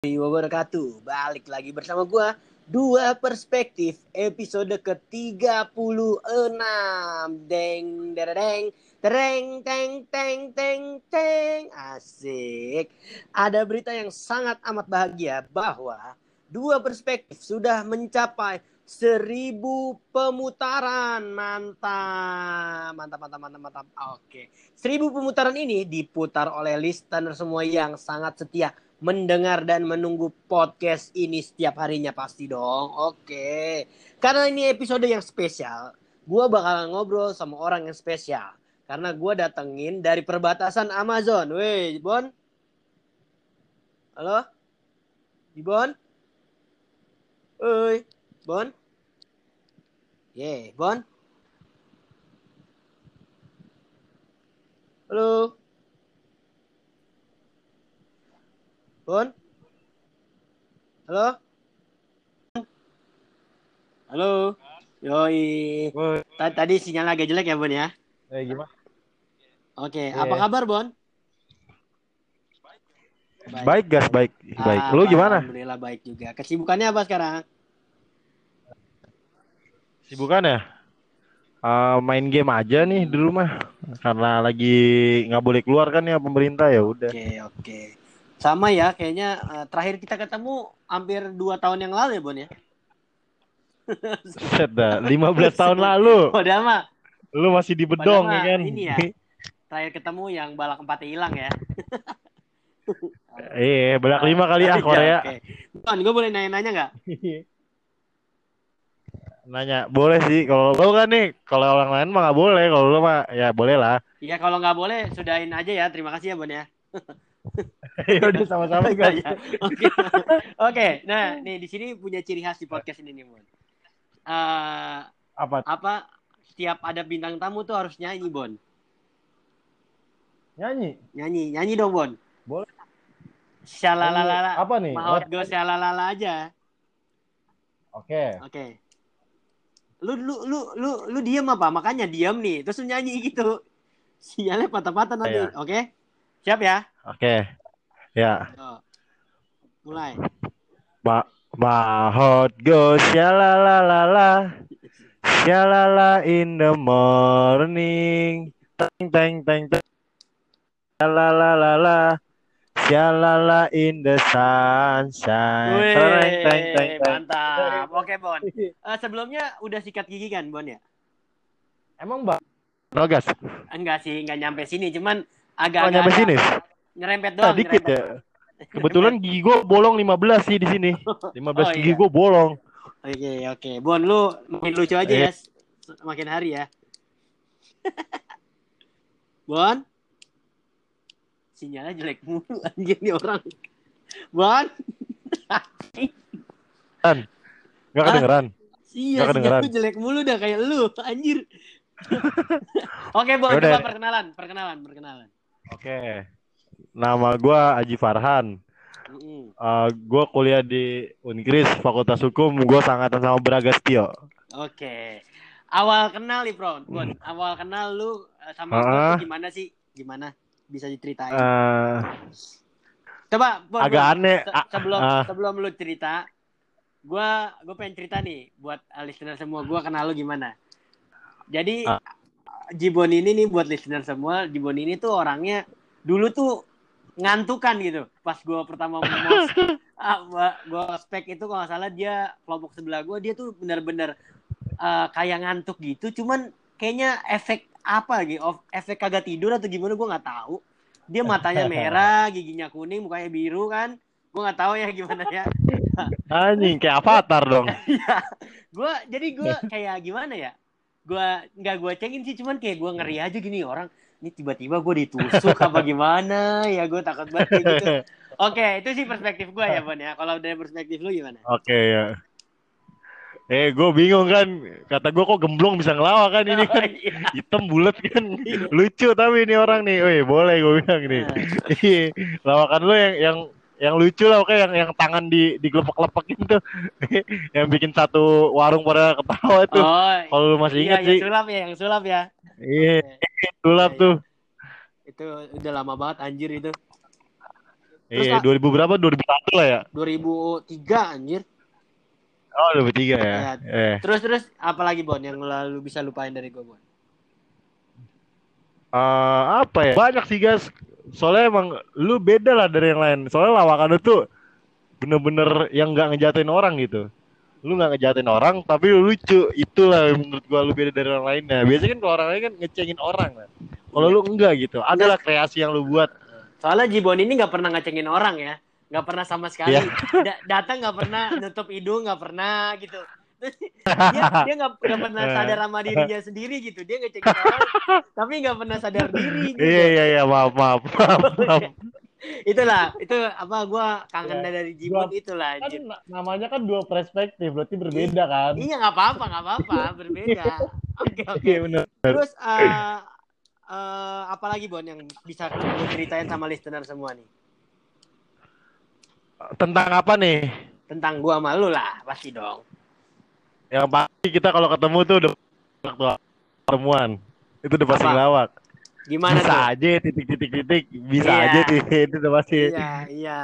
wabarakatuh. Balik lagi bersama gua Dua Perspektif episode ke-36. Deng dereng tereng teng teng teng teng. Asik. Ada berita yang sangat amat bahagia bahwa Dua Perspektif sudah mencapai seribu pemutaran mantap mantap mantap mantap mantap oke seribu pemutaran ini diputar oleh listener semua yang sangat setia mendengar dan menunggu podcast ini setiap harinya pasti dong. Oke. Karena ini episode yang spesial gue bakalan ngobrol sama orang yang spesial. Karena gue datengin dari perbatasan Amazon. Weh Bon? Halo? Bon? Oi, Bon. Yeah, Bon. Halo. Bon. Halo. Halo. Yoi. Tadi, tadi sinyal agak jelek ya, Bon ya? Eh gimana? Oke, Iya. apa kabar, Bon? Baik gas, baik, baik. Ah, Lu gimana? Alhamdulillah baik juga. Kesibukannya apa sekarang? Sibukan ya? Eh, main game aja nih di rumah karena lagi nggak boleh keluar kan ya pemerintah ya udah. Oke, oke. Sama ya, kayaknya eh, terakhir kita ketemu hampir dua tahun yang lalu ya, Bon ya? Set dah, 15 tahun lalu. Padahal mah Lu masih di bedong ya kan? ini ya. terakhir ketemu yang balak empatnya hilang ya. Iya, belak lima kali ah Iya, Korea. Oke. Bon, gue boleh nanya-nanya nggak? Nanya, boleh sih. Kalau lu kan nih, kalau orang lain mah nggak boleh. Kalau lu mah ya boleh lah. Iya, kalau nggak boleh, sudahin aja ya. Terima kasih ya, Bon ya. Ya udah sama-sama guys. ya. Oke. Oke, nah, nih di sini punya ciri khas di podcast ini nih, Bon. Eh, Apa? apa setiap ada bintang tamu tuh harus nyanyi, Bon. Nyanyi. Nyanyi, nyanyi dong, Bon. Boleh. Shalalala. Apa nih? Mau go shalalala aja. Oke. Oke. Lu lu lu lu lu diem apa? Makanya diem nih. Terus lu nyanyi gitu. Sinyalnya patah-patah nanti. Iya. Oke? Siap ya? Oke. Ya. Yo. Mulai. Ma Mahot go shalalala Shalala in the morning Teng teng teng teng Shalalala Shalala in the sunshine Tereng, teng teng teng mantap. Oke, Bon. Eh, sebelumnya udah sikat gigi kan, Bon ya? Emang mbak Rogas Enggak sih, enggak nyampe sini, cuman Oh agak nyampe sini Nyerempet doang. ya Kebetulan gigi gue bolong 15 sih di sini 15 Oh, gigi iya. gue bolong Oke, oke. Bon, lu makin lucu aja ya. Iya. Makin hari ya. bon? Sinyalnya jelek mulu anjir nih orang. Bon? Kan Gak kedengeran Iya, Nggak kedengeran. jelek mulu dah kayak lu, anjir. Oke, Bon, Yaudah. coba perkenalan, perkenalan, perkenalan. Oke Nama gue Aji Farhan. Uh, gue kuliah di Unkris Fakultas Hukum gue sangatan sama Braga Setio Oke. Awal kenal nih, Bro. Bon, awal kenal lu eh, sama tuh gimana sih? Gimana? Bisa diceritain? uh, Coba, Bon, agak Bon. aneh Se- sebelum ah, sebelum lu cerita, gua gua pengen cerita nih buat listener semua gua kenal lu gimana. Jadi Ah. Jibon ini nih buat listener semua, Jibon ini tuh orangnya dulu tuh ngantukan gitu. Pas gua pertama mau ah, gua, gua spek itu kalau nggak salah dia kelompok sebelah gua dia tuh benar-benar eh, kayak ngantuk gitu, cuman kayaknya efek apa lagi? Of- Efek kagak tidur atau gimana gua nggak tahu. Dia matanya merah, giginya kuning, mukanya biru kan. Gua nggak tahu ya gimana ya. anjing kayak avatar dong Gua jadi gua kayak gimana ya? Gua nggak gua cengin sih, cuman kayak gua ngeri aja gini orang. Ini tiba-tiba gue ditusuk apa gimana? Ya gue takut banget gitu. Oke, itu sih perspektif gua ya, Bon ya. Kalau dari perspektif lu gimana? oke ya. Eh gue bingung kan. Kata gue kok gemblong bisa ngelawak kan ini kan? Iya. hitam bulat kan? Lucu tapi ini orang nih. Wih, boleh gue bilang nih. Iya, lawakan lu yang yang yang lucu lah oke yang yang tangan di digelepek-gelepekin tuh yang bikin satu warung pada ketawa tuh Oh, kalau lu masih iya, ingat yang sih sulap ya, yang sulap ya. iya sulap Iya, tuh Itu udah lama banget anjir itu. Terus, Iya, ah, 2000 berapa? 2001 lah ya. 2003 anjir. Oh, 2003 ya. Iya. Eh. Terus terus apa lagi Bon yang lalu bisa lupain dari gue Bon? Eh, apa ya? Banyak sih guys. Soalnya emang lu beda lah dari yang lain. Soalnya lawakan lu tuh bener-bener yang nggak ngejatuhin orang gitu. Lu nggak ngejatuhin orang, tapi lu lucu. Itulah menurut gua lu beda dari orang lainnya. Biasanya kan kalau orang lain kan ngecengin orang. Kan. Kalau lu enggak gitu. Adalah kreasi yang lu buat. Soalnya Jibon ini nggak pernah ngecengin orang ya, nggak pernah sama sekali. Da- datang nggak pernah nutup hidung nggak pernah gitu. Dia dia nggak pernah Eh. sadar sama dirinya sendiri gitu. Dia ngecengin orang, tapi nggak pernah sadar diri. Gitu. Iya iya iya maaf maaf maaf. maaf. Itulah, itu apa gua kangen Ya. dari Jibon Gua- itulah. Kan anjir. na- namanya kan dua perspektif, berarti berbeda kan? Iya nggak apa-apa, nggak apa-apa, berbeda. Oke oke. Iya benar. Terus eh eh, apa lagi Bon yang bisa lu ceritain sama listener semua nih? Tentang apa nih? Tentang gua sama lu lah, pasti dong. Yang pasti kita kalau ketemu tuh udah tuh pertemuan. Itu udah pasti ngelawak. Gimana bisa tuh? aja titik-titik-titik, bisa Iya. aja titik itu udah pasti. Iya, iya.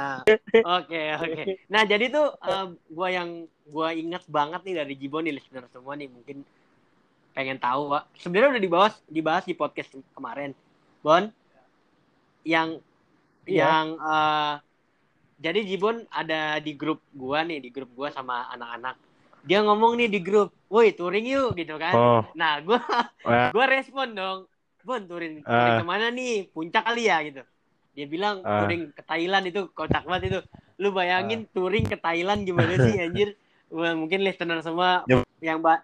Oke, oke. Nah, jadi tuh eh, gua yang gua ingat banget nih dari Jibon nih listener semua nih mungkin pengen tahu, Pak. Sebenarnya udah dibahas dibahas di podcast kemarin. Bon, yang Iya. yang eh, jadi Jibon ada di grup gua nih, di grup gua sama anak-anak. Dia ngomong nih di grup, "Woi, touring yuk." gitu kan. Oh, Nah, gua eh, gue respon dong. Bon touring, touring Ah. ke mana nih? Puncak kali ya gitu. Dia bilang Ah. touring ke Thailand itu kocak banget itu. Lu bayangin touring ke Thailand gimana sih anjir? Wah, mungkin listener semua Ya. yang ba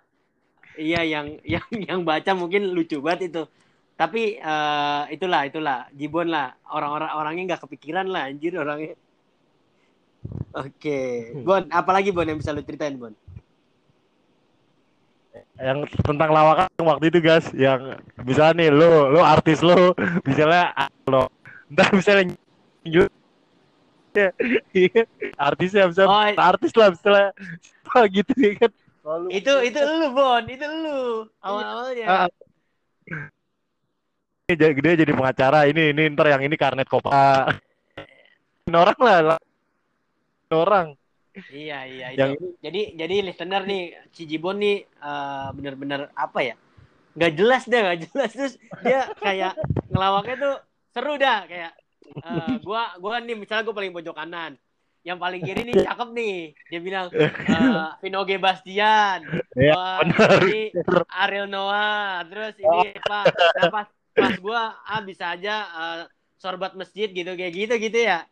iya yang yang yang baca mungkin lucu banget itu. Tapi eh, itulah itulah Jibon lah. Orang-orang orangnya nggak kepikiran lah anjir orangnya. Oke. Bon apalagi Bon yang bisa lu ceritain Bon yang tentang lawakan waktu itu guys, yang misalnya nih lu lu artis lu, misalnya lo, ntar misalnya ju- ya, iya, artisnya bisa Oh, artis lah misalnya apa gitu ya kan. Lalu- itu itu lu Bon. Itu lu awal-awalnya. Ah, Ini jadi dia jadi pengacara. Ini ini ntar yang ini karnet kopa Ini orang lah. Ini orang Iya iya itu. yang Jadi jadi listener nih si Jibon nih eh, bener-bener apa ya? Gak jelas dah gak jelas terus dia kayak ngelawaknya tuh seru dah kayak eh, gua gua nih misalnya gua paling pojok kanan. Yang paling kiri nih cakep nih. Dia bilang eh Vino G. Bastian. ya Wah, ini Ariel Noah. Terus ini Pak nah, pas pas gua ah bisa aja eh, sorbat masjid gitu kayak gitu gitu ya.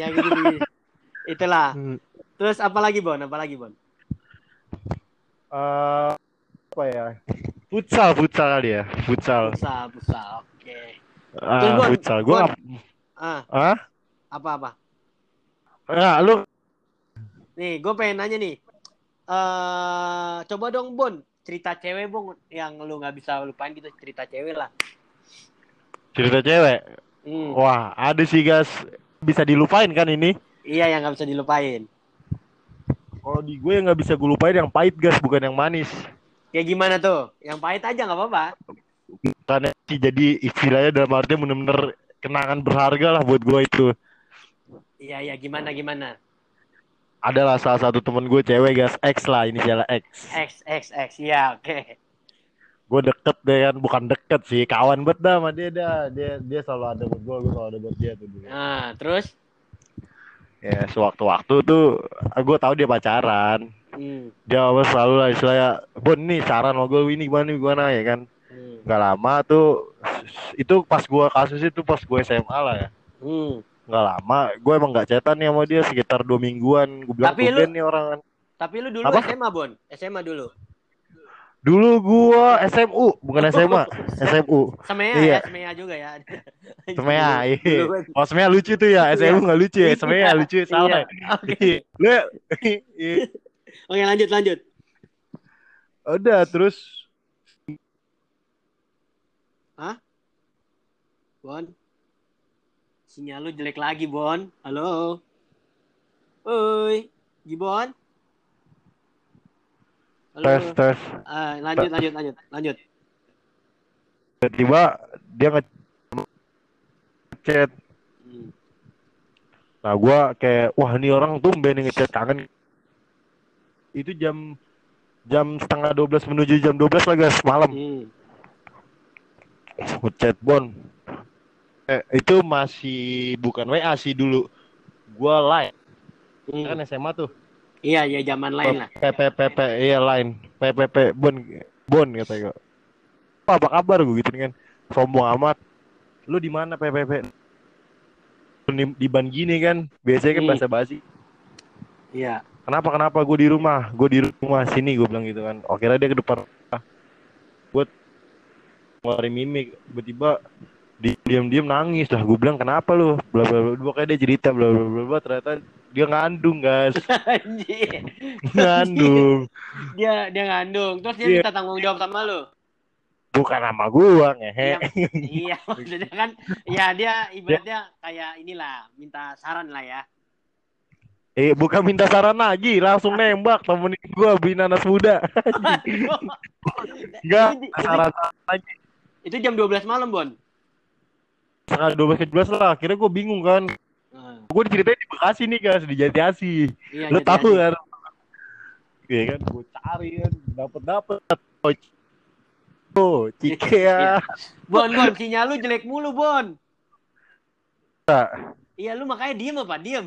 Ya gitu. gitu. Itulah. Terus apa lagi Bon? Apa lagi Bon? Eh, apa ya? Futsal, futsal kali ya, futsal. Pusat, pusat. Oke. Ah, Terus, Bon, futsal. Gua Bon. Ah, ah, apa-apa? Enggak, lu Nih, gue pengen nanya nih. Eh, coba dong Bon, cerita cewek Bon yang lu nggak bisa lupain gitu, cerita cewek lah. cerita cewek. Hmm. Wah, ada sih guys. Bisa dilupain kan ini? Iya yang nggak bisa dilupain. Kalau di gue yang nggak bisa gue lupain yang pahit gas, bukan yang manis. Kayak gimana tuh? Yang pahit aja nggak apa-apa. Karena sih jadi istilahnya dalam artinya bener-bener kenangan berharga lah buat gue itu. Iya iya gimana gimana. Adalah salah satu temen gue cewek guys, X lah inisialnya X. X X X ya oke. Gue deket deh kan, bukan deket sih, kawan bet dah sama dia dah. Dia dia selalu ada buat gue, gue selalu ada buat dia tuh dulu. Nah terus, Ya, sewaktu-waktu tuh gue tahu dia pacaran. hmm, Dia apa selalu lah istilahnya, Bon nih saran lo gue ini gimana gimana ya kan. hmm, Gak lama tuh, itu pas gue kasus itu pas gue SMA lah ya. hmm. Nggak lama, gue emang gak cetan nih sama dia sekitar dua mingguan. Gue bilang Tapi lu- "Tumben nih orang kan. Tapi lu dulu Apa? SMA Bon, SMA dulu. Dulu gua SMU, bukan SMA, SMU. Semea Iya. ya, Semea juga ya. Semea, iya. Oh, Semea lucu tuh ya, SMU nggak lucu ya, Semea lucu, salah. Iya. Oke. Iya. Lu, iya. Oke lanjut lanjut. udah terus Bon. Sinyal lu jelek lagi, Bon. Halo. Oi, Gibon. Tes tes Ah, lanjut lanjut lanjut lanjut. tiba-tiba dia ngechat Hmm. Nah gua kayak wah ini orang tumben ngechat kangen. Itu jam jam setengah 12 menuju jam 12 lah guys malam. Hmm. Ngechat Bon. Eh, itu masih bukan WA sih dulu. Gua live Hmm. kan SMA tuh. Iya, iya zaman lain lah. PPPP iya line PPP Bon Bon kata gue. Apa, apa kabar gue gitu kan. Sombong amat. Lu di mana PPP? Di, di ban gini kan. Biasanya kan bahasa basi. Iya. Kenapa kenapa gue di rumah? Gue di rumah sini gue bilang gitu kan. Oke dia ke depan. Buat ngeluarin mimik. Tiba-tiba diam-diam nangis dah. Gue bilang kenapa lu? Bla bla bla. Pokoknya dia cerita bla bla bla bla. Ternyata dia ngandung guys. Ngandung. Dia dia ngandung. Terus dia Iya. minta tanggung jawab sama lu. Bukan nama gua ngehe. Iya, iya maksudnya kan ya dia ibaratnya kayak inilah minta saran lah ya. Eh, bukan minta saran lagi, langsung nembak temenin gua binanas muda. Enggak, saran lagi. Itu jam 12 malam, Bon. Setengah 12 ke 12 lah, akhirnya gua bingung kan. Nah, Gua diceritain di Bekasi nih guys, di Jati Asih. iya, Lu jadi tahu kan? Iya kan, gua cari kan, dapet dapet. Oh, Oh, cike ya. Bon, Bon, sinyal lu jelek mulu, Bon. Iya, lu makanya diem apa? Diem.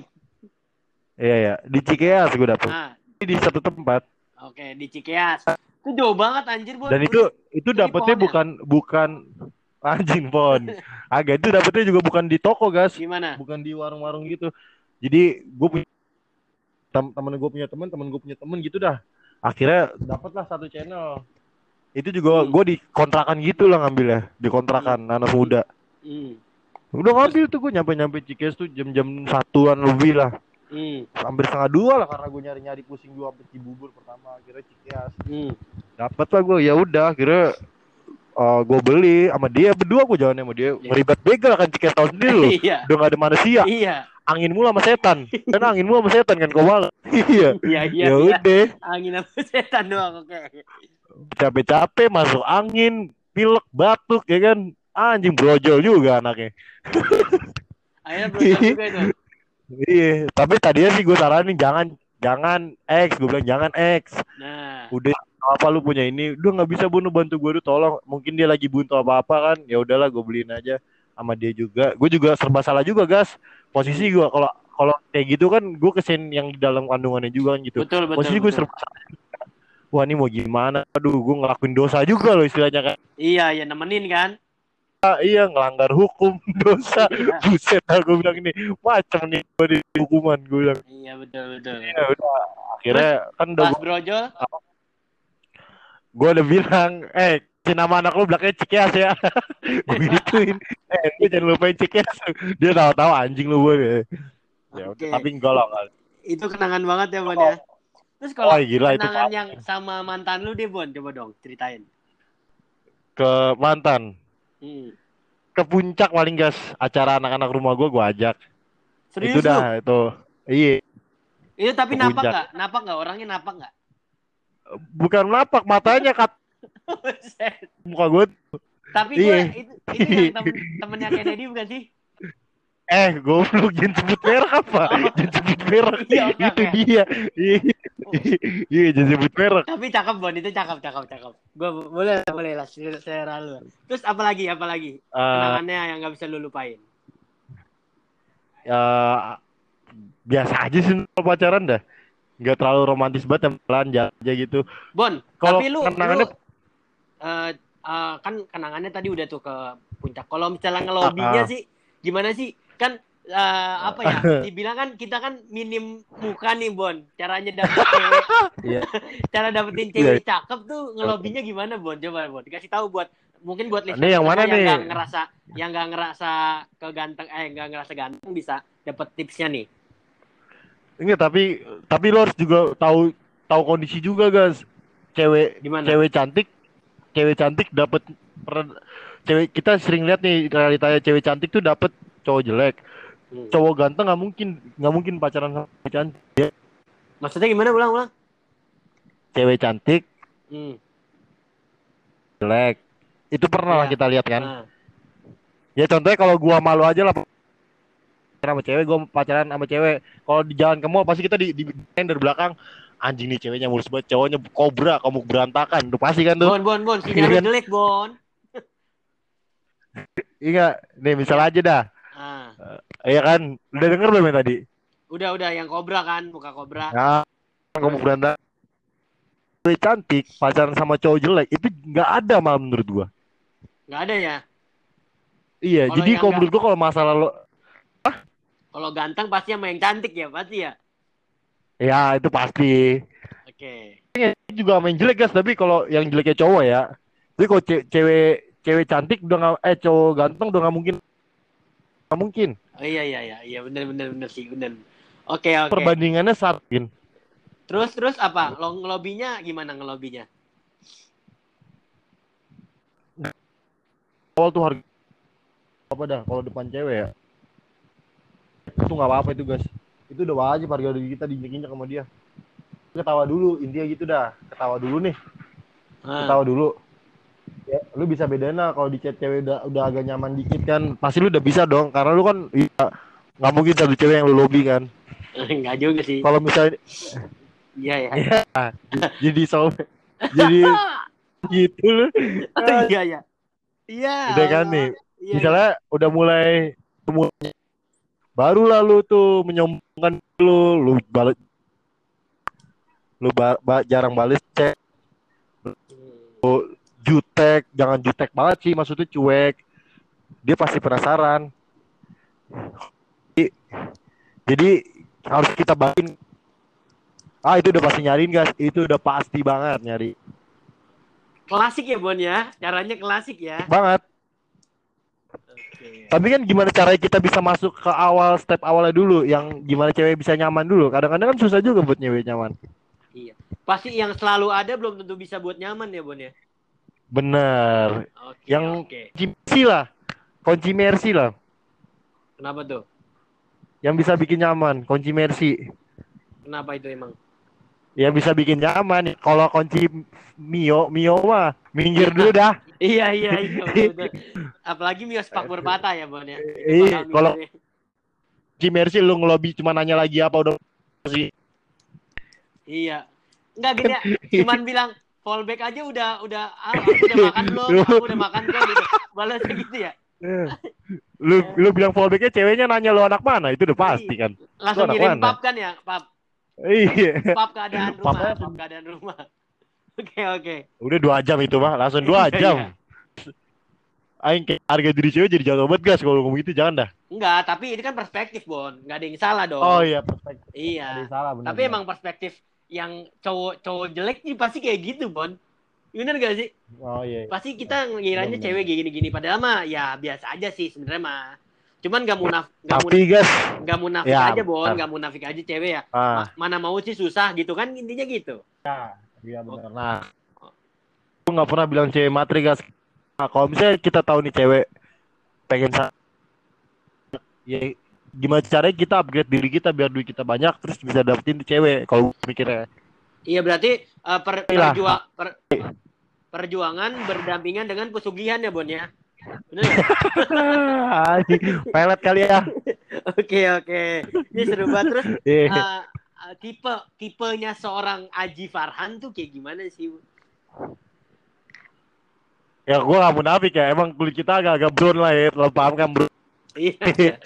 Iya ya, di Cikeas gua dapet. Nah, Di satu tempat. oke, di Cikeas. Itu jauh banget anjir, Bon. Dan itu itu dapetnya ya? bukan bukan anjing pon. Agak itu dapetnya juga bukan di toko guys. gimana? bukan di warung-warung gitu jadi gue punya tem temen gue punya temen temen gue punya temen gitu dah akhirnya dapatlah satu channel itu juga Hmm. gue di kontrakan gitu lah ngambilnya di kontrakan anak muda Hmm. udah ngambil tuh gue nyampe nyampe Cikes tuh jam-jam satuan lebih lah Hmm. hampir setengah dua lah karena gue nyari nyari pusing gue sampai Cibubur pertama akhirnya Cikes Hmm. dapat lah gue ya udah akhirnya gue beli sama dia. Berdua gue jalan sama dia. Iya. ngeribet begal kan Cikes tahun sendiri loh Iya. udah gak ada manusia. Iya. angin mulu sama setan. Kan angin mulu sama setan kan kau malah iya. Iya, iya. ya iya. udah. Angin apa setan doang, oke. capek-capek masuk angin pilek batuk ya kan? Anjing brojol juga anaknya. Akhirnya belum juga itu. iya. Tapi tadinya sih gue saranin jangan jangan X. Gue bilang jangan X. Nah, udah apa lu punya ini? Udah nggak bisa bunuh bantu gue dulu tolong. Mungkin dia lagi buntu apa apa kan? Ya udahlah gue beliin aja sama dia juga. Gue juga serba salah juga gas. Posisi gue kalau kalau kayak gitu kan gue kesen yang di dalam kandungannya juga kan gitu. Betul betul. posisi gue serba salah wah ini mau gimana? Aduh gue ngelakuin dosa juga loh istilahnya kan. Iya, ya nemenin kan? Ah, iya ngelanggar hukum dosa. Iya. buset aku bilang ini macam nih gue di hukuman gue bilang. Iya, betul betul. ya udah. Akhirnya kan udah Pas brojol, gue udah bilang eh si nama anak lu belakangnya Cikeas ya. Gue gituin. Eh lu jangan lupain Cikeas. Dia tahu-tahu anjing lu gue ya tapi enggak lah itu kenangan banget ya, Bon ya. Terus kalau oh gila kenangan yang sama mantan lu deh, Bon, coba dong ceritain. ke mantan? Hmm. ke puncak paling gas acara anak-anak rumah gue gue ajak. Serius itu dah itu. Iya. Itu tapi Ke napak nggak? Napak nggak? Orangnya napak nggak? Bukan lapak matanya kat. Muka gue tapi Iya. gue itu, itu yang temennya Kennedy bukan sih? eh goblok jangan sebut merek apa? Jangan sebut merek. Iya, itu dia. Iya. Iya jangan sebut merek. Tapi cakep Bon, itu cakep, cakep, cakep. Gue boleh, boleh lah, selera lu. Terus apa lagi, apa lagi? Eh, Kenangannya yang nggak bisa lu lupain. eh, biasa aja sih pacaran dah nggak terlalu romantis banget yang belanja aja gitu Bon, Kalau tapi lu, kenangannya- lu eh, eh, kan kenangannya tadi udah tuh ke puncak. Kalau misalnya ngelobinya Ah, ah. sih, gimana sih? Kan eh, apa ya? Dibilang kan kita kan minim muka nih Bon. Caranya dapet cewek, Iya. cara dapetin cewek cakep tuh ngelobinya gimana Bon? Coba Bon, dikasih tahu buat mungkin buat listener yang mana yang nih? nggak ngerasa yang nggak ngerasa keganteng eh nggak ngerasa ganteng bisa dapet tipsnya nih. Enggak, tapi tapi lo harus juga tahu tahu kondisi juga guys cewek Gimana? cewek cantik cewek cantik dapat cewek kita sering lihat nih realitanya cewek cantik tuh dapat cowok jelek Hmm. cowok ganteng nggak mungkin nggak mungkin pacaran sama cantik Maksudnya gimana? Ulang, ulang. cewek cantik Hmm. jelek itu pernah Iya. kita lihat kan Nah. ya contohnya kalau gua malu aja lah sama cewek, gue pacaran sama cewek. Kalau di jalan ke mall pasti kita di di, dari belakang anjing nih ceweknya mulus banget, cowoknya kobra, kamu berantakan. Udah pasti kan tuh. Bon, Bon, Bon, sinyal kan? jelek, Bon. Iya, nih misal aja dah. Ah, Iya kan, udah denger belum yang tadi? udah udah yang kobra kan, muka kobra. Nah, kamu berantakan. Cewek cantik pacaran sama cowok jelek itu nggak ada malah menurut gua. Nggak ada ya. Iya, Kalau jadi kalau menurut gua kalau masalah lo, Kalau ganteng pasti sama yang cantik ya, pasti ya. ya itu pasti. Oke. Ini juga main jelek guys, tapi kalau yang jeleknya cowok ya. Tapi kalau ce- cewek cewek cantik udah nggak, eh cowok ganteng udah nggak mungkin, nggak mungkin. Oh iya iya iya, iya benar benar benar sih, benar. Oke oke. Perbandingannya satin. Terus terus apa? Lo ngelobinya gimana ngelobinya? Awal tuh harga apa dah kalau depan cewek ya. Itu nggak apa-apa itu guys. Itu udah wajib harga diri kita diinjek-injek sama dia. Ketawa dulu, intinya gitu dah. Ketawa dulu nih. Ah, ketawa dulu ya lu bisa bedain lah kalau di chat cewek udah udah agak nyaman dikit kan pasti lu udah bisa dong karena lu kan ya, nggak mungkin satu cewek yang lu lobby kan Enggak juga sih. kalau misalnya Iya ya. jadi so jadi gitu lu Iya ya. Iya. udah kan nih Iya, misalnya udah mulai temu baru lalu tuh menyombongkan lu lu balas lu ba- ba- jarang balas chat iya. jutek jangan jutek banget sih maksudnya cuek. Dia pasti penasaran. Jadi, jadi harus kita bagiin ah itu udah pasti nyariin guys. Itu udah pasti banget nyari. Klasik ya Bon ya. Caranya klasik ya. banget Tapi kan gimana caranya kita bisa masuk ke awal step awalnya dulu? Yang gimana cewek bisa nyaman dulu? Kadang-kadang kan susah juga buat cewek nyaman. Pasti yang selalu ada belum tentu bisa buat nyaman ya Bon ya. bener. Oke. Yang- kunci mercy lah. Kunci mercy lah. Kenapa tuh? yang bisa bikin nyaman kunci mercy. Kenapa itu emang? Yang bisa bikin nyaman kalau kunci Mio Mio mah minggir dulu dah Iya iya iya betul, betul. Apalagi Mio sepak berpatah ya Bon ya. Iya, kalau mercy lu ngelobi cuma nanya lagi apa udah sih Iya. Enggak gini ya, cuman bilang fallback aja udah udah ah, aku udah makan belum, aku udah makan kok gitu. Balasnya gitu ya. lu lu bilang fallbacknya ceweknya nanya lu anak mana itu udah pasti kan Langsung ngirim pap kan ya, pap. Iya Pap keadaan rumah, pap keadaan rumah. Oke oke. udah dua jam itu mah langsung dua Iya, jam iya. Aing kayak harga diri cewek jadi jatuh banget gas kalau ngomong gitu jangan dah Enggak, tapi ini kan perspektif, Bon. Enggak ada yang salah dong. oh iya perspektif ada Iya. yang salah bener Tapi emang perspektif yang cowok cowok jelek nih pasti kayak gitu, Bon. Bener gak sih? oh iya Pasti kita ngiranya Bener. cewek gini-gini padahal mah ya biasa aja sih sebenarnya mah. Cuman gak munaf gak, tapi guys gak munafik Ya, aja, Bon. benar. Gak munafik aja cewek ya. ah Ma- Mana mau sih susah gitu kan intinya gitu. iya benar nah aku nggak pernah bilang cewek materi guys nah, kalau misalnya kita tahu nih cewek pengen ya gimana caranya kita upgrade diri kita biar duit kita banyak terus bisa dapetin cewek kalau mikirnya Iya berarti eh, per- Iya. perjua- per- perjuangan berdampingan dengan pesugihan ya, Bon ya. Bener? Anjing, pelet kali ya Oke oke. Ini seru banget terus Iya. eh, eh, tipe tipenya seorang Aji Farhan tuh kayak gimana sih? ya gue gak munafik ya emang kulit kita agak-agak brown lah ya lo paham kan bro Iya.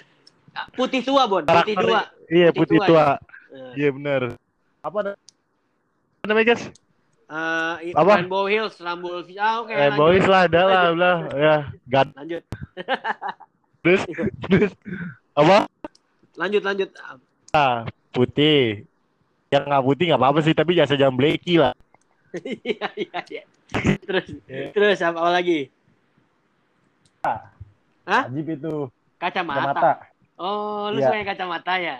Putih tua, Bon. Putih Karakter- tua. iya Putih putih tua, Eh, iya bener apa na- apa namanya guys i- Apa? Rainbow Hills, Rainbow Hills. Ah, oke. eh lanjut. boys lah ada lah udah ya gad Lanjut. terus terus apa Lanjut, lanjut. ah, putih yang nggak putih nggak apa-apa sih tapi jangan jangan blacky lah Iya, iya, iya. Terus, Iya. terus apa lagi? Hah? Ajib itu Kacamata. kacamata Oh, lu Iya. suka yang kacamata ya?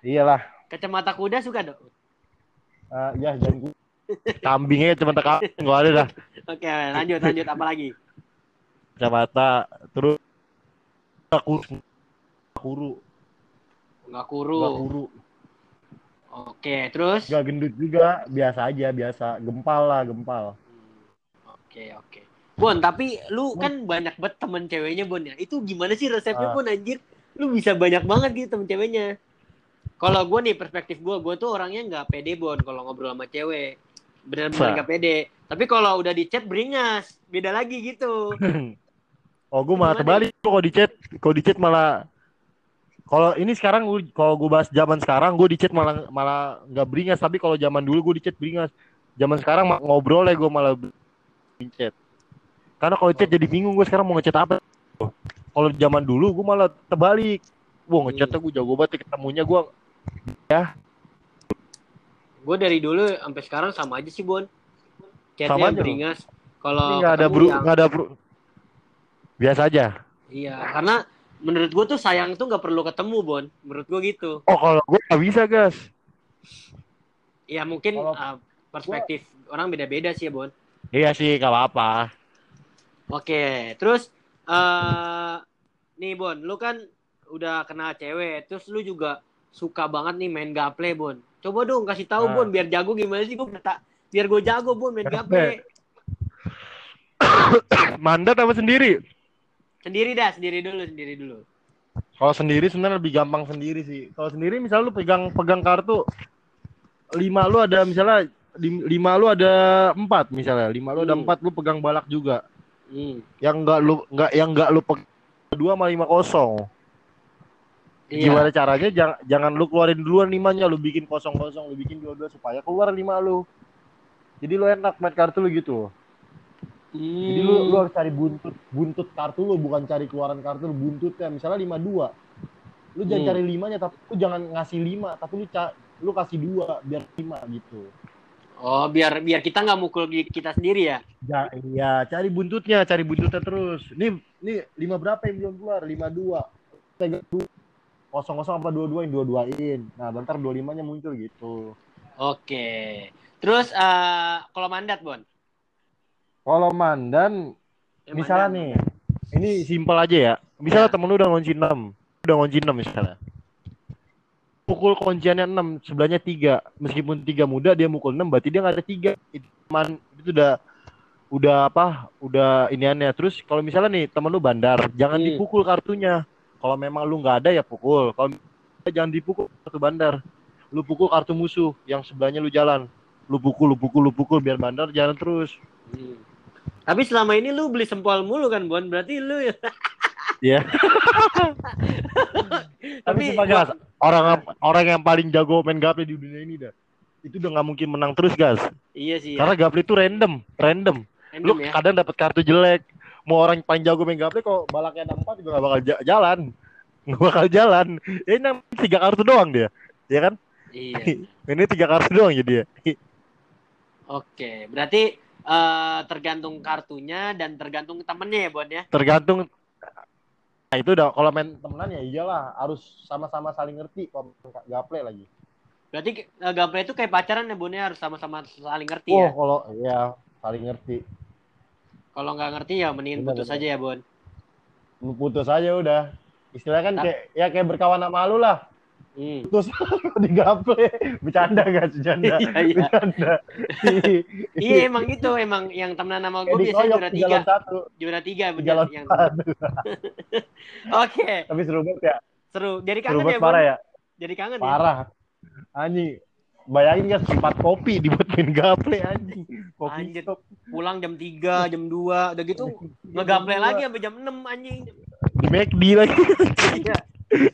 iyalah Kacamata kuda suka dong? Ah, ya jangan kambingnya cuma kambing nggak ada dah Oke, lanjut, lanjut. Apa lagi? kacamata terus nggak kuru nggak kuru Nggak kuru. Oke, terus? nggak gendut juga biasa aja biasa gempal lah gempal Hmm, Oke, oke. Bon, tapi lu kan banyak banget temen ceweknya, Bon ya. Itu gimana sih resepnya, Ah. Bon, anjir? lu bisa banyak banget gitu temen ceweknya. Kalau gue nih perspektif gue, gue tuh orangnya nggak pede bon kalau ngobrol sama cewek, benar-benar nggak pede. Tapi kalau udah di chat beringas, beda lagi gitu. Oh, gue malah terbalik kalau di chat, kalau di chat malah kalau ini sekarang gua- kalau gue bahas zaman sekarang gue di chat malah malah nggak beringas. Tapi kalau zaman dulu gue di chat beringas. Zaman sekarang ngobrol ya gue malah di chat. Karena kalau chat jadi bingung gue sekarang mau ngechat apa. Kalau zaman dulu gue malah terbalik. Wah ngechatnya gue jago banget ketemunya gue Gue dari dulu sampai sekarang sama aja sih bon. Chatnya Sama beringas. Kalau nggak ada bro yang- nggak ada bro biasa aja Iya, karena menurut gue tuh sayang tuh nggak perlu ketemu bon. Menurut gue gitu. oh kalau gue nggak bisa gas Ya mungkin Kalau uh, perspektif orang beda-beda sih ya bon. iya sih gak apa-apa Oke, terus eh nih Bon, lu kan udah kenal cewek, terus lu juga suka banget nih main gaple Bon. Coba dong kasih tahu Nah. Bon, biar jago gimana sih gue tak biar gue jago Bon main gaple. mandat apa sendiri Sendiri dah, sendiri dulu, sendiri dulu. Kalau sendiri sebenarnya lebih gampang sendiri sih. Kalau sendiri misal lu pegang pegang kartu lima lu ada misalnya lim- lima lu ada empat misalnya lima lu ada Hmm. empat lu pegang balak juga. Hmm. Yang enggak lu enggak yang enggak lu pegang dua sama lima kosong. Iya. Gimana caranya jangan jangan lu keluarin duluan limanya lu bikin kosong kosong lu bikin dua dua supaya keluar lima lu. Jadi lu enak main kartu lu gitu. Jadi lu, lu Hmm. harus cari buntut buntut kartu lu bukan cari keluaran kartu lu buntutnya misalnya lima dua lu jangan Hmm. cari limanya tapi lu jangan ngasih lima tapi lu ca lu kasih dua biar lima gitu Oh, biar biar kita nggak mukul kita sendiri ya. ya iya cari buntutnya cari buntutnya terus nih nih lima berapa yang belum keluar lima dua pegang dua kosong kosong apa dua dua yang dua duain nah bentar dua limanya muncul gitu Oke. Terus eh kalau mandat Bon. kalau mandan Eh, misalnya mandat. nih ini simpel aja ya misalnya Ya. temen lu udah ngunci 6 udah ngunci 6 misalnya pukul kunciannya 6 sebelahnya 3 meskipun 3 muda dia mukul 6 berarti dia nggak ada 3 itu man itu udah udah apa udah iniannya terus kalau misalnya nih temen lu bandar jangan Hmm. dipukul kartunya kalau memang lu nggak ada ya pukul kalau jangan dipukul kartu bandar lu pukul kartu musuh yang sebelahnya lu jalan lu pukul lu pukul lu pukul biar bandar jalan terus Hmm. Tapi selama ini lu beli sempol mulu kan Bon, berarti lu ya. Iya. Tapi gas, orang orang yang paling jago main gaple di dunia ini dah. Itu udah nggak mungkin menang terus, gas. Iya sih. Ya. Karena gaple itu random, random. Lu ya. kadang dapat kartu jelek. Mau orang paling jago main gaple kok balaknya ada empat juga gak bakal ja- jalan. Gak bakal jalan. Ya, ini tiga kartu doang dia. Ya kan? Iya. Ini tiga kartu doang jadi ya. Oke, berarti eh, tergantung kartunya dan tergantung temennya ya Bon ya. Tergantung Nah, itu udah kalau main temenan ya iyalah harus sama-sama saling ngerti kalau gaple lagi. Berarti uh, gameplay itu kayak pacaran ya Bon ya harus sama-sama saling ngerti Oh, ya. kalau ya saling ngerti. Kalau nggak ngerti ya mendingin Benar, putus benar. aja ya Bon. lu putus aja udah istilahnya kan Ah. kayak ya kayak berkawan sama lu lah Hmm. putus di gaple bercanda gak bercanda Iya, iya. bercanda Iya emang gitu, emang yang temenan sama gue biasanya juara tiga, juara tiga bener jalan yang satu Oke, tapi seru banget ya seru. Jadi seru kangen ya banget Bon. parah ya Jadi kangen ya. parah anjing bayangin kan empat kopi dibuat main gaple anjing kopi Anjir. stop Pulang jam 3, jam 2, udah gitu ngegaple lagi sampai jam 6 anjing. di McD lagi Iya.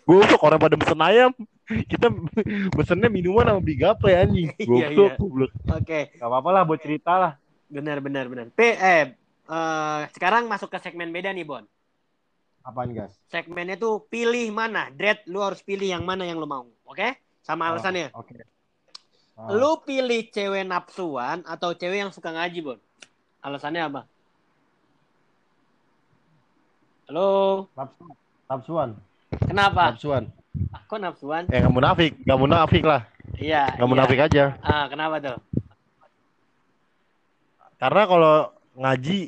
goblok orang pada mesen ayam kita mesennya minuman sama beli gaple anjing Iya, goblok iya. goblok Oke, gak apa-apa lah buat cerita lah benar benar benar. P eh eh, sekarang masuk ke segmen beda nih Bon. apaan gas Segmennya tuh pilih mana, Dread lu harus pilih yang mana yang lu mau. Oke? Sama alasannya. oke Ah. Lu pilih cewek nafsuan atau cewek yang suka ngaji, Bon? Alasannya apa? Halo, Nafsu- nafsuan kenapa? nafsuan Ah, Kok nafsuan? Eh nggak munafik, nggak munafik lah, Iya. nggak iya. munafik aja. Ah, kenapa tuh? Karena kalau ngaji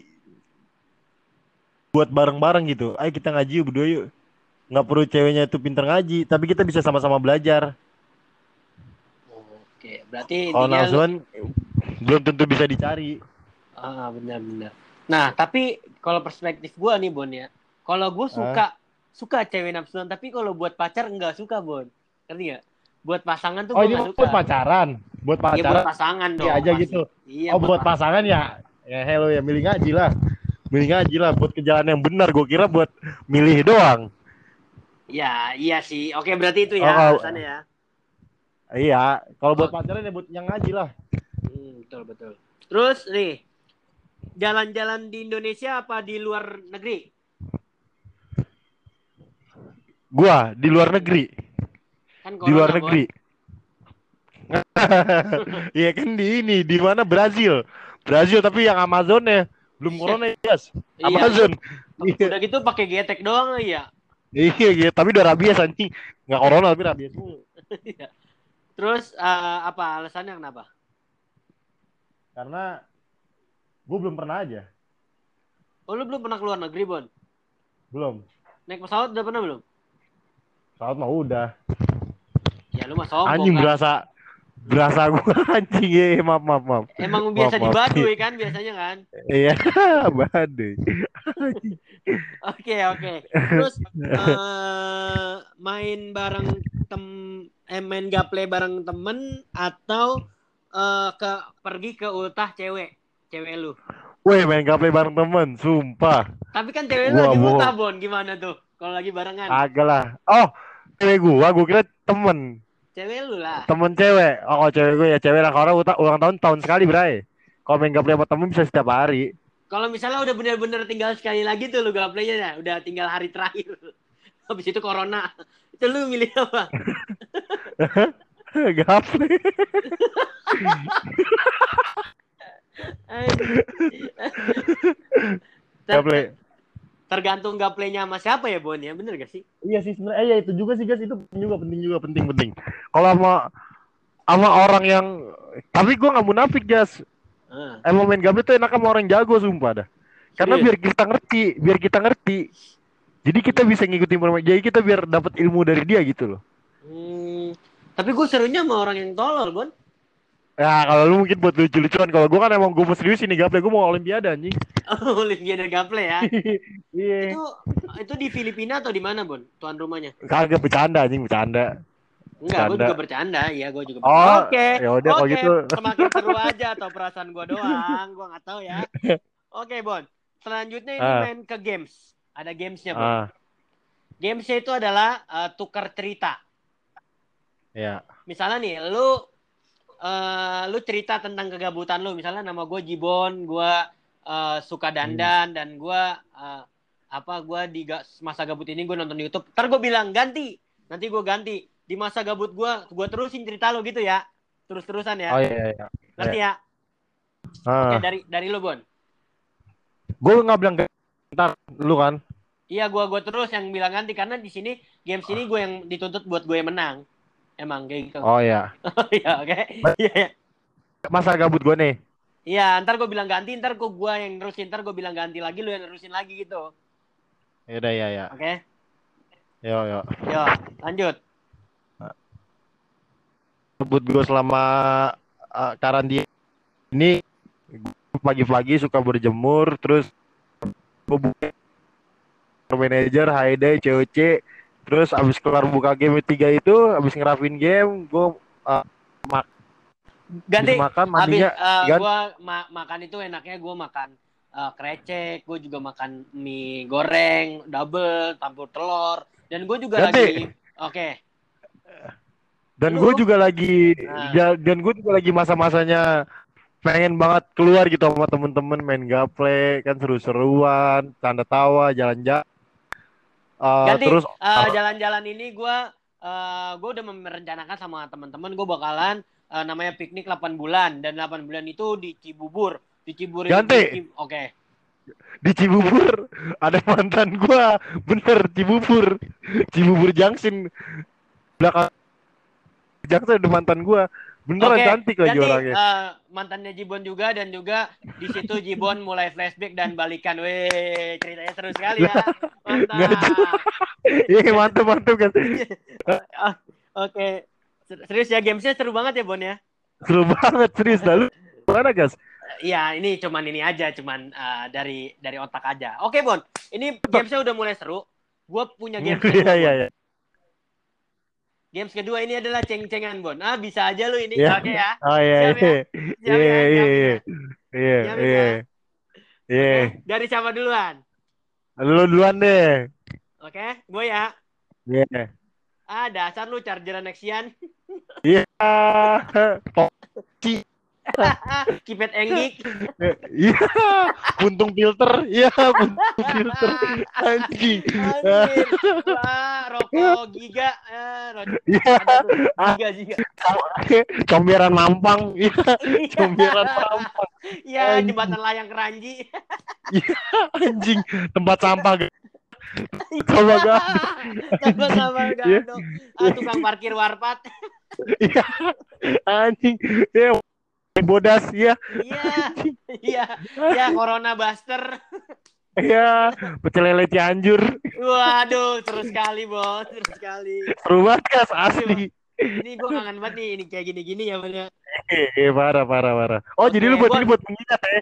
buat bareng-bareng gitu, ayo kita ngaji yuk berdua yuk. Nggak perlu ceweknya itu pinter ngaji, tapi kita bisa sama-sama belajar. Oke, berarti Kalau lu- nafsuan belum tentu bisa dicari. Ah, benar benar. Nah, tapi kalau perspektif gua nih, Bon ya. Kalau gue suka suka cewek nafsuan, tapi kalau buat pacar enggak suka, Bon. Ngerti nggak? Buat pasangan tuh Oh gua ini suka. buat pacaran, buat Iya, buat pacaran pasangan dong. Iya aja pasti. gitu. Iya, oh buat pasangan ya, ya hello ya milih ngaji lah, milih ngaji lah buat ke jalan yang benar. Gue kira buat milih doang. Ya, iya sih. Oke, berarti itu Oh, ya kalau- alasannya ya. Iya, kalau buat Oh. pacaran ya buat yang ngaji lah. Hmm, betul betul. Terus nih, jalan-jalan di Indonesia apa di luar negeri? Gua di luar negeri, Kan di luar negeri. Iya kan di ini di mana Brazil, Brazil tapi yang Amazon ya belum corona yes. Iya. Amazon. Iya, Udah gitu pakai getek doang ya. iya, iya, tapi udah rabies anjing. Nggak corona tapi rabies. Iya. Terus eh, apa alasannya kenapa? Karena gue belum pernah aja. Oh, lu belum pernah keluar negeri, Bon? Belum. Naik pesawat udah pernah belum? Saat mah udah. Ya lu mah sombong Anjing kan. berasa berasa gue anjing ya maaf maaf maaf. Emang biasa Maaf, di maaf. Baduy kan biasanya kan? Iya, baduy. Oke, oke. Terus eh, main bareng tem eh, main gaple bareng temen atau eh, ke pergi ke ultah cewek, cewek lu. Weh main gaple bareng temen, sumpah. Tapi kan cewek lu lagi ultah, Bon. Gimana tuh kalau lagi barengan? Agak lah. Oh, cewek gua, gua kira temen. Cewek lu lah. Temen cewek. Oh, kalau cewek gue ya cewek lah. Kalau orang ulang tahun tahun sekali, Bray. Kalau main gaple sama temen bisa setiap hari. Kalau misalnya udah bener-bener tinggal sekali lagi tuh lu gaplenya ya, udah tinggal hari terakhir. Habis itu corona. Itu lu milih apa? gaple. Ter- gaple. tergantung gaplenya sama siapa ya, Bon ya? Bener gak sih? Iya sih sebenarnya. Eh, ya itu juga sih guys, itu penting juga penting juga penting penting. Kalau sama sama orang yang tapi gua nggak munafik guys. Ah. Emang main gaple tuh enak sama orang jago sumpah dah. Karena Serius? biar kita ngerti, biar kita ngerti. Jadi kita bisa ngikutin permainan. Jadi kita biar dapat ilmu dari dia gitu loh. Hmm, tapi gue serunya sama orang yang tolol, Bon. Ya kalau lu mungkin buat lucu-lucuan. Kalau gua kan emang mau serius ini gaple, gua mau olimpiade anjing. Oh, Olimpiade Gaple ya. Iya. itu itu di Filipina atau di mana, Bon? Tuan rumahnya? Kagak bercanda anjing, bercanda. Enggak, gue juga bercanda. Iya, gue juga. Oh, bercanda. Oke. ya udah kalau Oke, gitu. Semakin seru aja atau perasaan gue doang, gue nggak tahu ya. Oke, Bon. Selanjutnya ini Ah. main ke games. Ada gamesnya, Bon. Ah, Gamesnya itu adalah eh, tukar cerita. Ya. Misalnya nih, lu eh lu cerita tentang kegabutan lu. Misalnya nama gue Jibon, gue eh, suka dandan dan gue eh, apa gue di ga- masa gabut ini gue nonton YouTube. Ntar gue bilang ganti, nanti gue ganti. Di masa gabut gue, gue terusin cerita lu gitu ya, terus-terusan ya. Oh iya iya. Ngerti ya? Oke Ah. dari dari lu Bon. Gua nggak bilang ntar lu kan. Iya gue gue terus yang bilang ganti karena di sini games ini gue yang dituntut buat gue yang menang. Emang kayak gitu. Oh iya. Iya oke. Iya iya. Masa gabut gua nih. Iya, ntar gue bilang ganti, ntar gue gua yang nerusin, ntar gue bilang ganti lagi, lu yang nerusin lagi gitu. Ya udah ya ya. Oke, Yo yo. yo lanjut. Gabut gua selama uh, karantina ini pagi-pagi suka berjemur terus manager HD COC terus abis kelar buka game tiga itu abis ngerapin game gua uh, Ganti. habis makan Habis mandinya eh, gua ma- makan itu enaknya gue makan eh, krecek, gue juga makan mie goreng, double, campur telur, dan gue juga Ganti. lagi. Oke, dan lu- gue juga lagi Nah. dan gue juga lagi masa-masanya pengen banget keluar gitu sama temen-temen main gaple kan seru-seruan tanda tawa jalan-jalan Eh, ganti. terus Eh, jalan-jalan ini gue eh gue udah merencanakan sama teman-teman gue bakalan eh, namanya piknik 8 bulan dan 8 bulan itu di Cibubur. Di Cibubur Ganti. Oke. di Cibubur ada mantan gua bener Cibubur Cibubur Junction belakang Junction ada mantan gua beneran Oke, cantik lagi Ganti, orangnya eh, mantannya Jibon juga dan juga di situ Jibon mulai flashback dan balikan. Weh, ceritanya seru sekali ya. Mantap. iya mantep mantep kan Ah, Oke. Ser- Serius ya gamesnya seru banget ya Bon ya. seru banget serius lalu mana guys Iya, ini cuman ini aja, cuman eh, dari dari otak aja. Oke Bon, ini gamesnya udah mulai seru. Gue punya games Iya iya Bon. iya. Games kedua ini adalah ceng-cengan, Bon. Ah, bisa aja lu ini. Iya. Oke ya. Oh iya Siap ya? iya. Iya ya, iya iya. ya. Iya ya? iya. Iya. Dari siapa duluan? Lu duluan deh. Oke, gue ya. Iya. Ah, dasar lu chargeran Nexian. Iya. Kipet enggik. Iya. Puntung filter. Iya, puntung filter. Anjing. Anjir. Wah, rokok giga. Eh, Iya. Giga, giga. Comberan Mampang. Iya. Comberan Mampang. Iya, Anjing. jembatan layang keranji. Anjing. Tempat sampah. Coba gak? Iya. gadok. Ah, tukang parkir warpat. Iya. Anjing. Iya. Bodas. Iya. Iya. Iya. Iya, Corona Buster. Iya. Pecel lele Cianjur. Waduh, seru sekali, Bos. Seru sekali. Seru banget guys. Asli. Ini gue kangen banget nih, ini kayak gini-gini ya, Bang. ya. Eh, parah, parah, parah. Oh, jadi lu Oke, buat Bon. ini buat mengingat ya?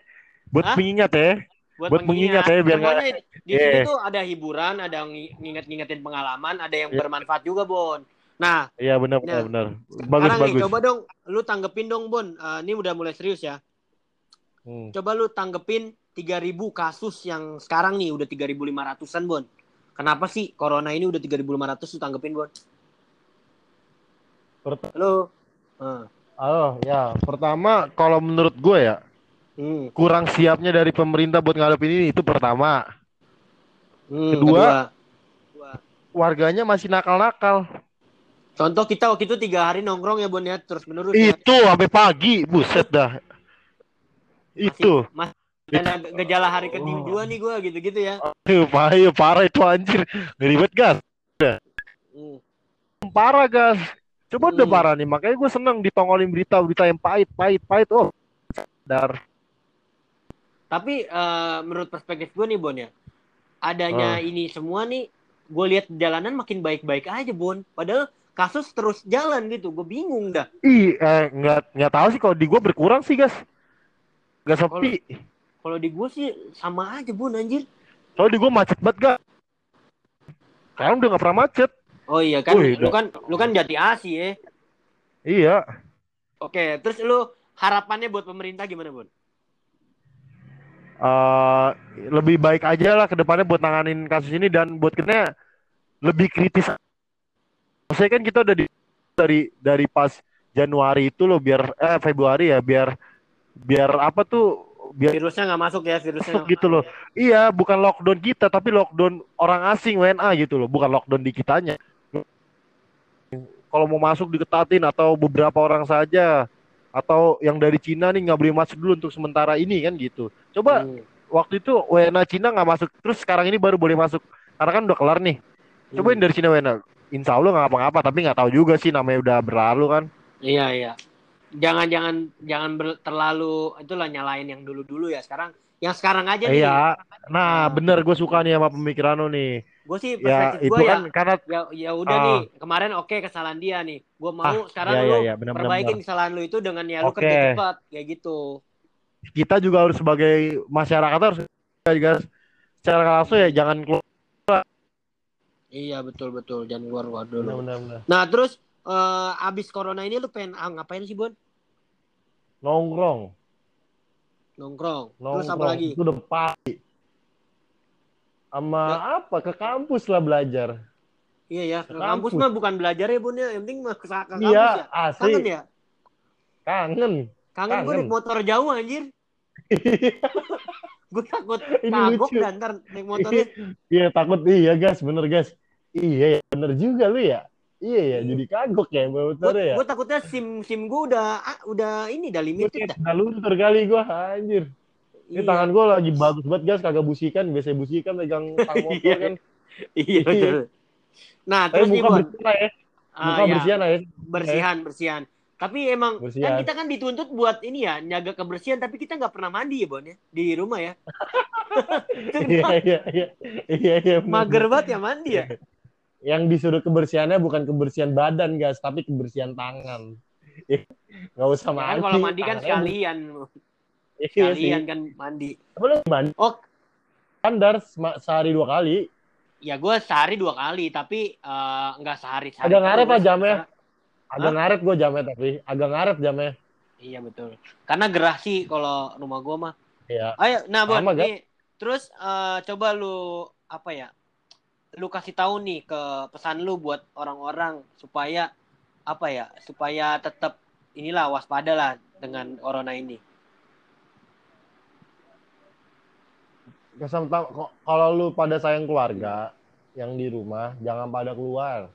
Buat Hah? mengingat ya? Buat mengingat ya, biar nggak- Semuanya di Iya. sini tuh ada hiburan, ada ngi- nginget-ngingetin pengalaman, ada yang Iya. bermanfaat juga, Bon. Nah, Iya, benar, benar, Nah, benar. Bagus, sekarang nih bagus. coba dong lu tanggepin dong, Bon. Eh, ini udah mulai serius ya. Hmm. Coba lu tanggepin 3000 kasus yang sekarang nih udah 3500-an, Bon. Kenapa sih corona ini udah 3500 lu tanggepin, Bon? Pert- Halo. Eh, Oh, ya. Pertama, kalau menurut gue ya, hmm, kurang siapnya dari pemerintah buat ngadepin ini itu pertama. hmm, Kedua. kedua. Warganya masih nakal-nakal. Contoh kita waktu itu tiga hari nongkrong ya, Bon ya, terus menerus ya. Itu sampai pagi, buset dah. Itu. Masih ada gejala hari kedua nih gua gitu-gitu ya. Aduh, parah, parah itu anjir. Ribet gas. Hmm. Parah gas. Coba udah Hmm. parah nih. Makanya gue seneng ditongolin berita-berita yang pahit, pahit, pahit. Oh, sadar. Tapi eh, menurut perspektif gue nih Bon ya, adanya Ah. ini semua nih, gue lihat jalanan makin baik-baik aja Bon. Padahal kasus terus jalan gitu, gue bingung dah. Ih, eh, nggak nggak tahu sih kalau di gue berkurang sih gas. Gak sepi. Kalau di gue sih sama aja Bon anjir. Soalnya di gue macet banget gak. Sekarang udah gak pernah macet. Oh iya kan, Wih, lu kan lu kan jadi asi ya. Iya. Oke, terus lu harapannya buat pemerintah gimana Bon? eh lebih baik aja lah ke depannya buat nanganin kasus ini dan buat kita lebih kritis. Maksudnya kan kita udah di, dari dari pas Januari itu loh biar eh Februari ya biar biar apa tuh biar Virusnya nggak masuk ya, virusnya. masuk gitu loh. Iya, bukan lockdown kita tapi lockdown orang asing WNA gitu loh, bukan lockdown di kitanya. Kalau mau masuk diketatin atau beberapa orang saja atau yang dari Cina nih nggak boleh masuk dulu untuk sementara ini kan gitu. Coba Hmm. waktu itu WNA Cina nggak masuk, terus sekarang ini baru boleh masuk. Karena kan udah kelar nih. Cobain Hmm. dari Cina WNA. Insya Allah nggak ngapa-ngapa, tapi nggak tahu juga sih namanya udah berlalu kan. Iya iya. Jangan jangan jangan ber- terlalu itulah nyalain yang dulu-dulu ya. Sekarang yang sekarang aja nih. Iya. Ah. Nah, bener gue suka nih sama pemikiran lo nih. Gue sih Ya perspektif gue ya kan karena ya ya udah Ah. nih kemarin oke kesalahan dia nih. Gue mau Ah, sekarang iya, lu iya, iya, benar, perbaikin benar. kesalahan lu itu dengan ya lu Oke. kerja cepat kayak gitu. kita juga harus sebagai masyarakat harus juga secara langsung ya jangan keluar. Iya betul betul jangan keluar keluar dulu. benar. Nah terus eh, abis corona ini lu pengen ah, ngapain sih Bon? Nongkrong, Nongkrong. nongkrong. Terus apa lagi? Itu udah pasti. Sama apa? Ke kampus lah belajar. Iya ya. Ke Ke kampus kampus. mah bukan belajar ya Bon ya. Yang penting mah ke, ke kampus Iya, ya. asli. Kangen ya? Kangen. Kangen gue naik motor jauh anjir. gue takut Ini kagok lucu. dan ntar naik motornya. Iya takut iya gas, bener gas. Iya ya, bener juga lu ya. Iya ya, jadi kagok ya Gue motor ya. takutnya sim sim gue udah ah, udah ini udah Gue limited dah. udah luntur kali gua anjir. Ini Iya. tangan gua lagi bagus banget gas, kagak busikan, biasa busikan pegang tang motor Iya. kan. Iya betul. Nah Tapi terus nih muka Bon, bersihan ya. Ah, Muka ya, bersihan ya. bersihan bersihan. Tapi emang kan Bersihan. kita kan dituntut buat ini ya jaga kebersihan tapi kita nggak pernah mandi ya Bon ya di rumah ya. Iya iya iya. Iya iya. mager banget ya mandi ya. Yang disuruh kebersihannya bukan kebersihan badan gas, tapi kebersihan tangan. Nggak usah Ya kan mandi. kalau mandi kan sekalian, Iya sih. sekalian kan mandi. Lu mandi? Oh Standar sehari dua kali. Ya gue sehari dua kali, tapi eh, nggak sehari sehari. Agak ngaret lah jamnya. Agak ngaret gue jamnya tapi agak ngaret jamnya. Iya betul. Karena gerah sih kalau rumah gue mah. Iya. Ayo, nah Gak? nih, terus eh, coba lu apa ya? Lu kasih tahu nih ke pesan lu buat orang-orang supaya apa ya? Supaya tetap inilah waspada lah dengan corona ini. Kesan kalau lu pada sayang keluarga yang di rumah, jangan pada keluar.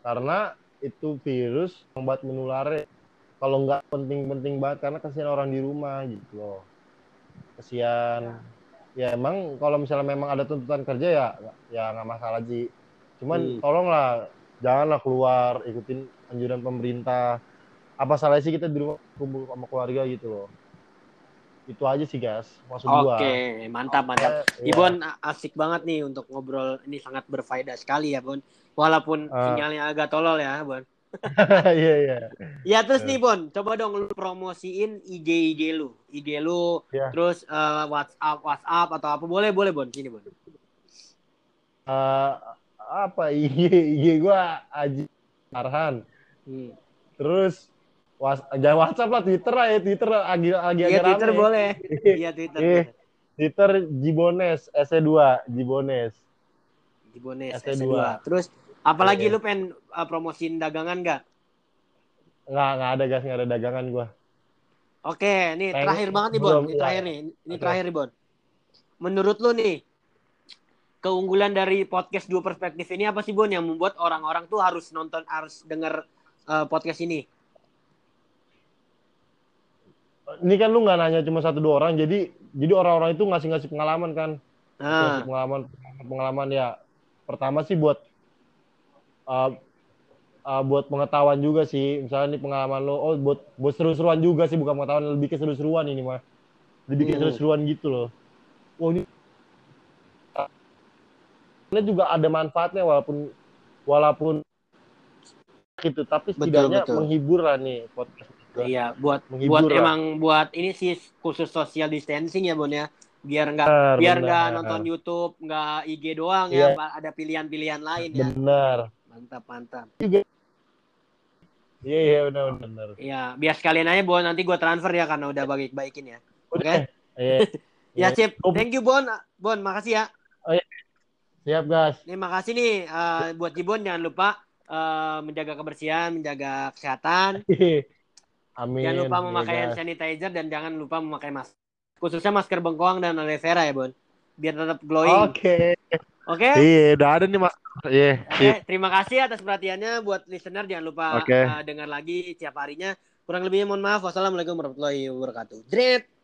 Karena itu virus yang buat menular. Kalau nggak penting-penting banget, karena kasihan orang di rumah gitu loh. Kasihan. Ya emang kalau misalnya memang ada tuntutan kerja ya, ya nggak masalah sih. Hmm. Cuman tolonglah, janganlah keluar, ikutin anjuran pemerintah. Apa salahnya sih kita di rumah kumpul sama keluarga gitu loh. Itu aja sih guys, maksud gua. Oke, mantap mantap. Iya. Ibon a- asik banget nih untuk ngobrol ini sangat berfaedah sekali ya, Bon. Walaupun Ah. sinyalnya agak tolol ya, Bon. Iya iya. Ya terus Eh. nih Bon, coba dong lu promosiin IG IG lu, IG lu, Iya. terus eh, WhatsApp WhatsApp atau apa boleh boleh Bon, sini Bon. Eh, apa IG IG gua Aji Arhan. Hmm. Terus was, jangan WhatsApp lah Twitter lah ya Twitter lagi lagi Iya Twitter rame. boleh. Iya Twitter. Iya. boleh. Twitter Jibones SE2 Jibones. Jibones ST2. S2. Terus apalagi Iya. lu pengen eh, promosiin dagangan gak? Nggak nggak ada guys nggak ada dagangan gua. Oke, nih Pengen- terakhir banget nih Bon. Ini iya. terakhir nih. Ini Oke. terakhir nih Bon. Menurut lu nih keunggulan dari podcast dua perspektif ini apa sih Bon yang membuat orang-orang tuh harus nonton harus denger eh, podcast ini? Ini kan lu nggak nanya cuma satu dua orang jadi jadi orang-orang itu ngasih-ngasih pengalaman kan. Nah, Ngasih pengalaman pengalaman ya pertama sih buat uh, uh, buat pengetahuan juga sih misalnya nih pengalaman lo oh buat buat seru-seruan juga sih bukan pengetahuan lebih ke seru-seruan ini mah lebih ke Hmm. seru-seruan gitu loh oh ini ini juga ada manfaatnya walaupun walaupun gitu tapi Betul, setidaknya betul. menghibur lah nih podcast iya buat Menghibur buat lah. emang buat ini sih khusus social distancing ya Bon ya. Biar nggak biar nggak nonton YouTube, nggak IG doang ya, Iya. ada pilihan-pilihan lain ya. benar Mantap, mantap. iya iya benar benar Ya, biar sekalian aja Bon, nanti gua transfer ya karena udah baik-baikin ya. Oke. Udah. Iya. Ya, Iya. sip. Oh. Thank you Bon. Bon, makasih ya. siap guys Nih, makasih nih eh, buat Jibon jangan lupa eh, menjaga kebersihan, menjaga kesehatan. Amin. Jangan lupa Iya, memakai hand sanitizer dan jangan lupa memakai masker. Khususnya masker bengkoang dan aloe vera ya, Bon. Biar tetap glowing. Oke. Oke? Iya, udah ada nih mas. Iya, Oke, sip. terima kasih atas perhatiannya buat listener jangan lupa Oke. eh, dengar lagi setiap harinya. Kurang lebihnya mohon maaf. Wassalamualaikum warahmatullahi wabarakatuh. Dret.